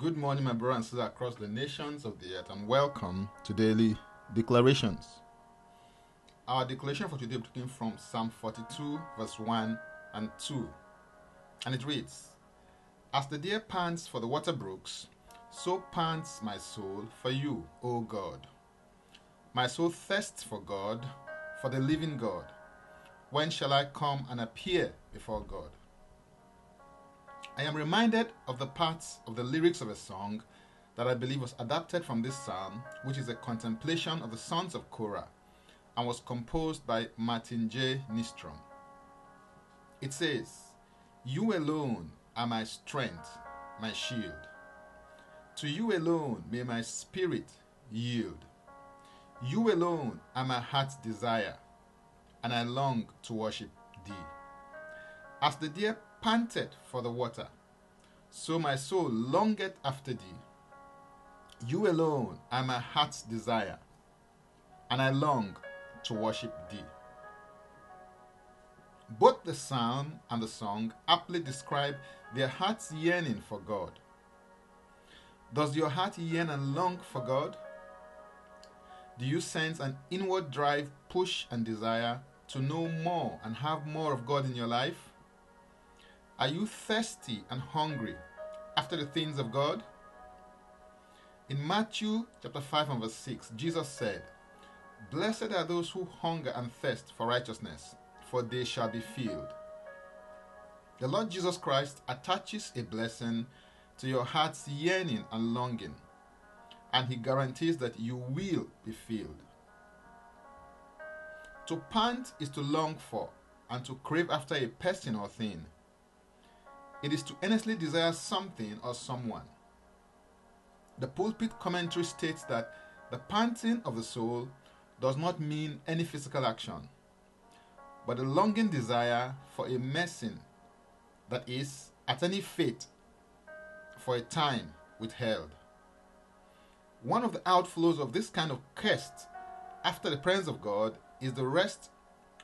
Good morning, my brothers and sisters across the nations of the earth, and welcome to Daily Declarations. Our declaration for today taken from Psalm 42, verse 1 and 2. And it reads As the deer pants for the water brooks, so pants my soul for you, O God. My soul thirsts for God, for the living God. When shall I come and appear before God? I am reminded of the parts of the lyrics of a song that I believe was adapted from this psalm, which is a contemplation of the sons of Korah and was composed by Martin J. Nystrom. It says, You alone are my strength, my shield. To you alone may my spirit yield. You alone are my heart's desire, and I long to worship thee. As the deer panted for the water, so my soul longeth after thee. You alone are my heart's desire, and I long to worship thee. Both the psalm and the song aptly describe their heart's yearning for God. Does your heart yearn and long for God? Do you sense an inward drive, push, and desire to know more and have more of God in your life? Are you thirsty and hungry after the things of God? In Matthew chapter 5 and verse 6, Jesus said, Blessed are those who hunger and thirst for righteousness, for they shall be filled. The Lord Jesus Christ attaches a blessing to your heart's yearning and longing, and He guarantees that you will be filled. To pant is to long for and to crave after a person or thing. It is to earnestly desire something or someone. The pulpit commentary states that the panting of the soul does not mean any physical action, but a longing desire for a messing that is, at any fate, for a time withheld. One of the outflows of this kind of quest after the presence of God is the rest,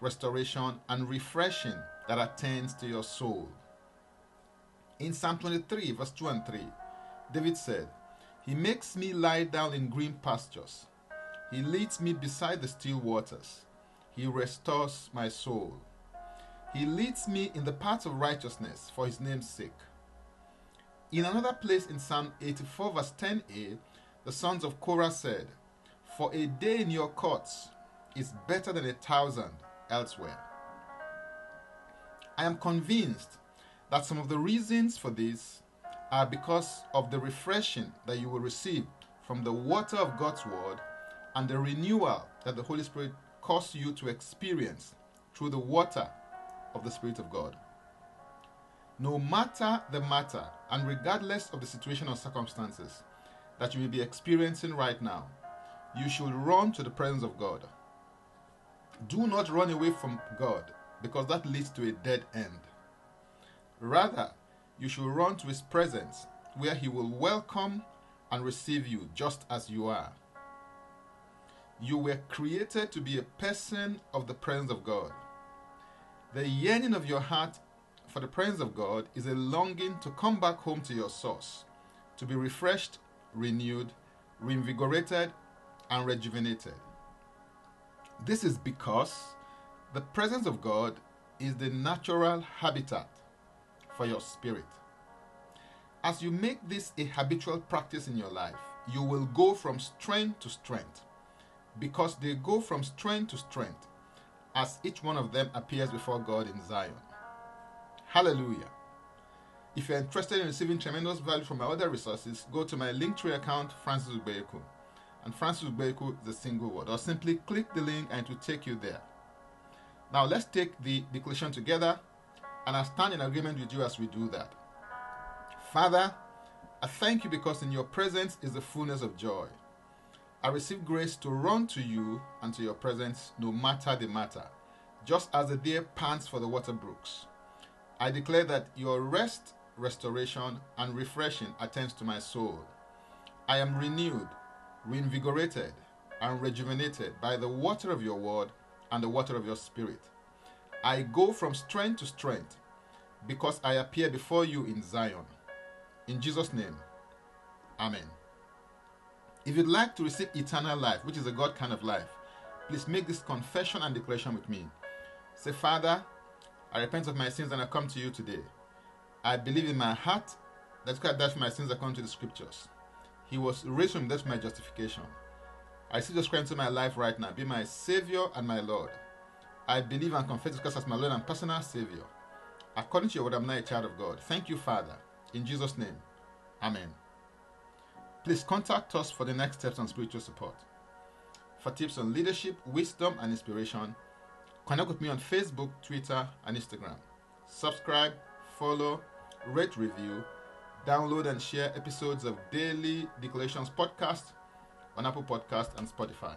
restoration, and refreshing that attends to your soul. In Psalm 23, verse 2 and 3, David said, He makes me lie down in green pastures. He leads me beside the still waters. He restores my soul. He leads me in the paths of righteousness for his name's sake. In another place in Psalm 84, verse 10a, the sons of Korah said, For a day in your courts is better than a thousand elsewhere. I am convinced that some of the reasons for this are because of the refreshing that you will receive from the water of God's word and the renewal that the Holy Spirit causes you to experience through the water of the Spirit of God. No matter the matter, and regardless of the situation or circumstances that you may be experiencing right now, you should run to the presence of God. Do not run away from God because that leads to a dead end. Rather, you should run to His presence where He will welcome and receive you just as you are. You were created to be a person of the presence of God. The yearning of your heart for the presence of God is a longing to come back home to your source, to be refreshed, renewed, reinvigorated, and rejuvenated. This is because the presence of God is the natural habitat for your spirit. As you make this a habitual practice in your life, you will go from strength to strength because they go from strength to strength as each one of them appears before God in Zion. Hallelujah. If you're interested in receiving tremendous value from my other resources, go to my Linktree account, Francis Ubeku. And Francis Ubeku is a single word. Or simply click the link and it will take you there. Now let's take the declaration together and I stand in agreement with you as we do that. Father, I thank you because in your presence is the fullness of joy. I receive grace to run to you and to your presence no matter the matter, just as the deer pants for the water brooks. I declare that your rest, restoration, and refreshing attends to my soul. I am renewed, reinvigorated, and rejuvenated by the water of your word and the water of your spirit. I go from strength to strength because I appear before you in Zion. In Jesus' name, Amen. If you'd like to receive eternal life, which is a God kind of life, please make this confession and declaration with me. Say, Father, I repent of my sins and I come to you today. I believe in my heart that God died for my sins according to the scriptures. He was raised from death my justification. I receive Jesus Christ into my life right now. Be my Savior and my Lord. I believe and confess Jesus as my Lord and personal Savior. According to your word, I'm now a child of God. Thank you, Father. In Jesus' name, Amen. Please contact us for the next steps on spiritual support. For tips on leadership, wisdom, and inspiration, connect with me on Facebook, Twitter, and Instagram. Subscribe, follow, rate, review, download, and share episodes of Daily Declarations podcast on Apple Podcast and Spotify.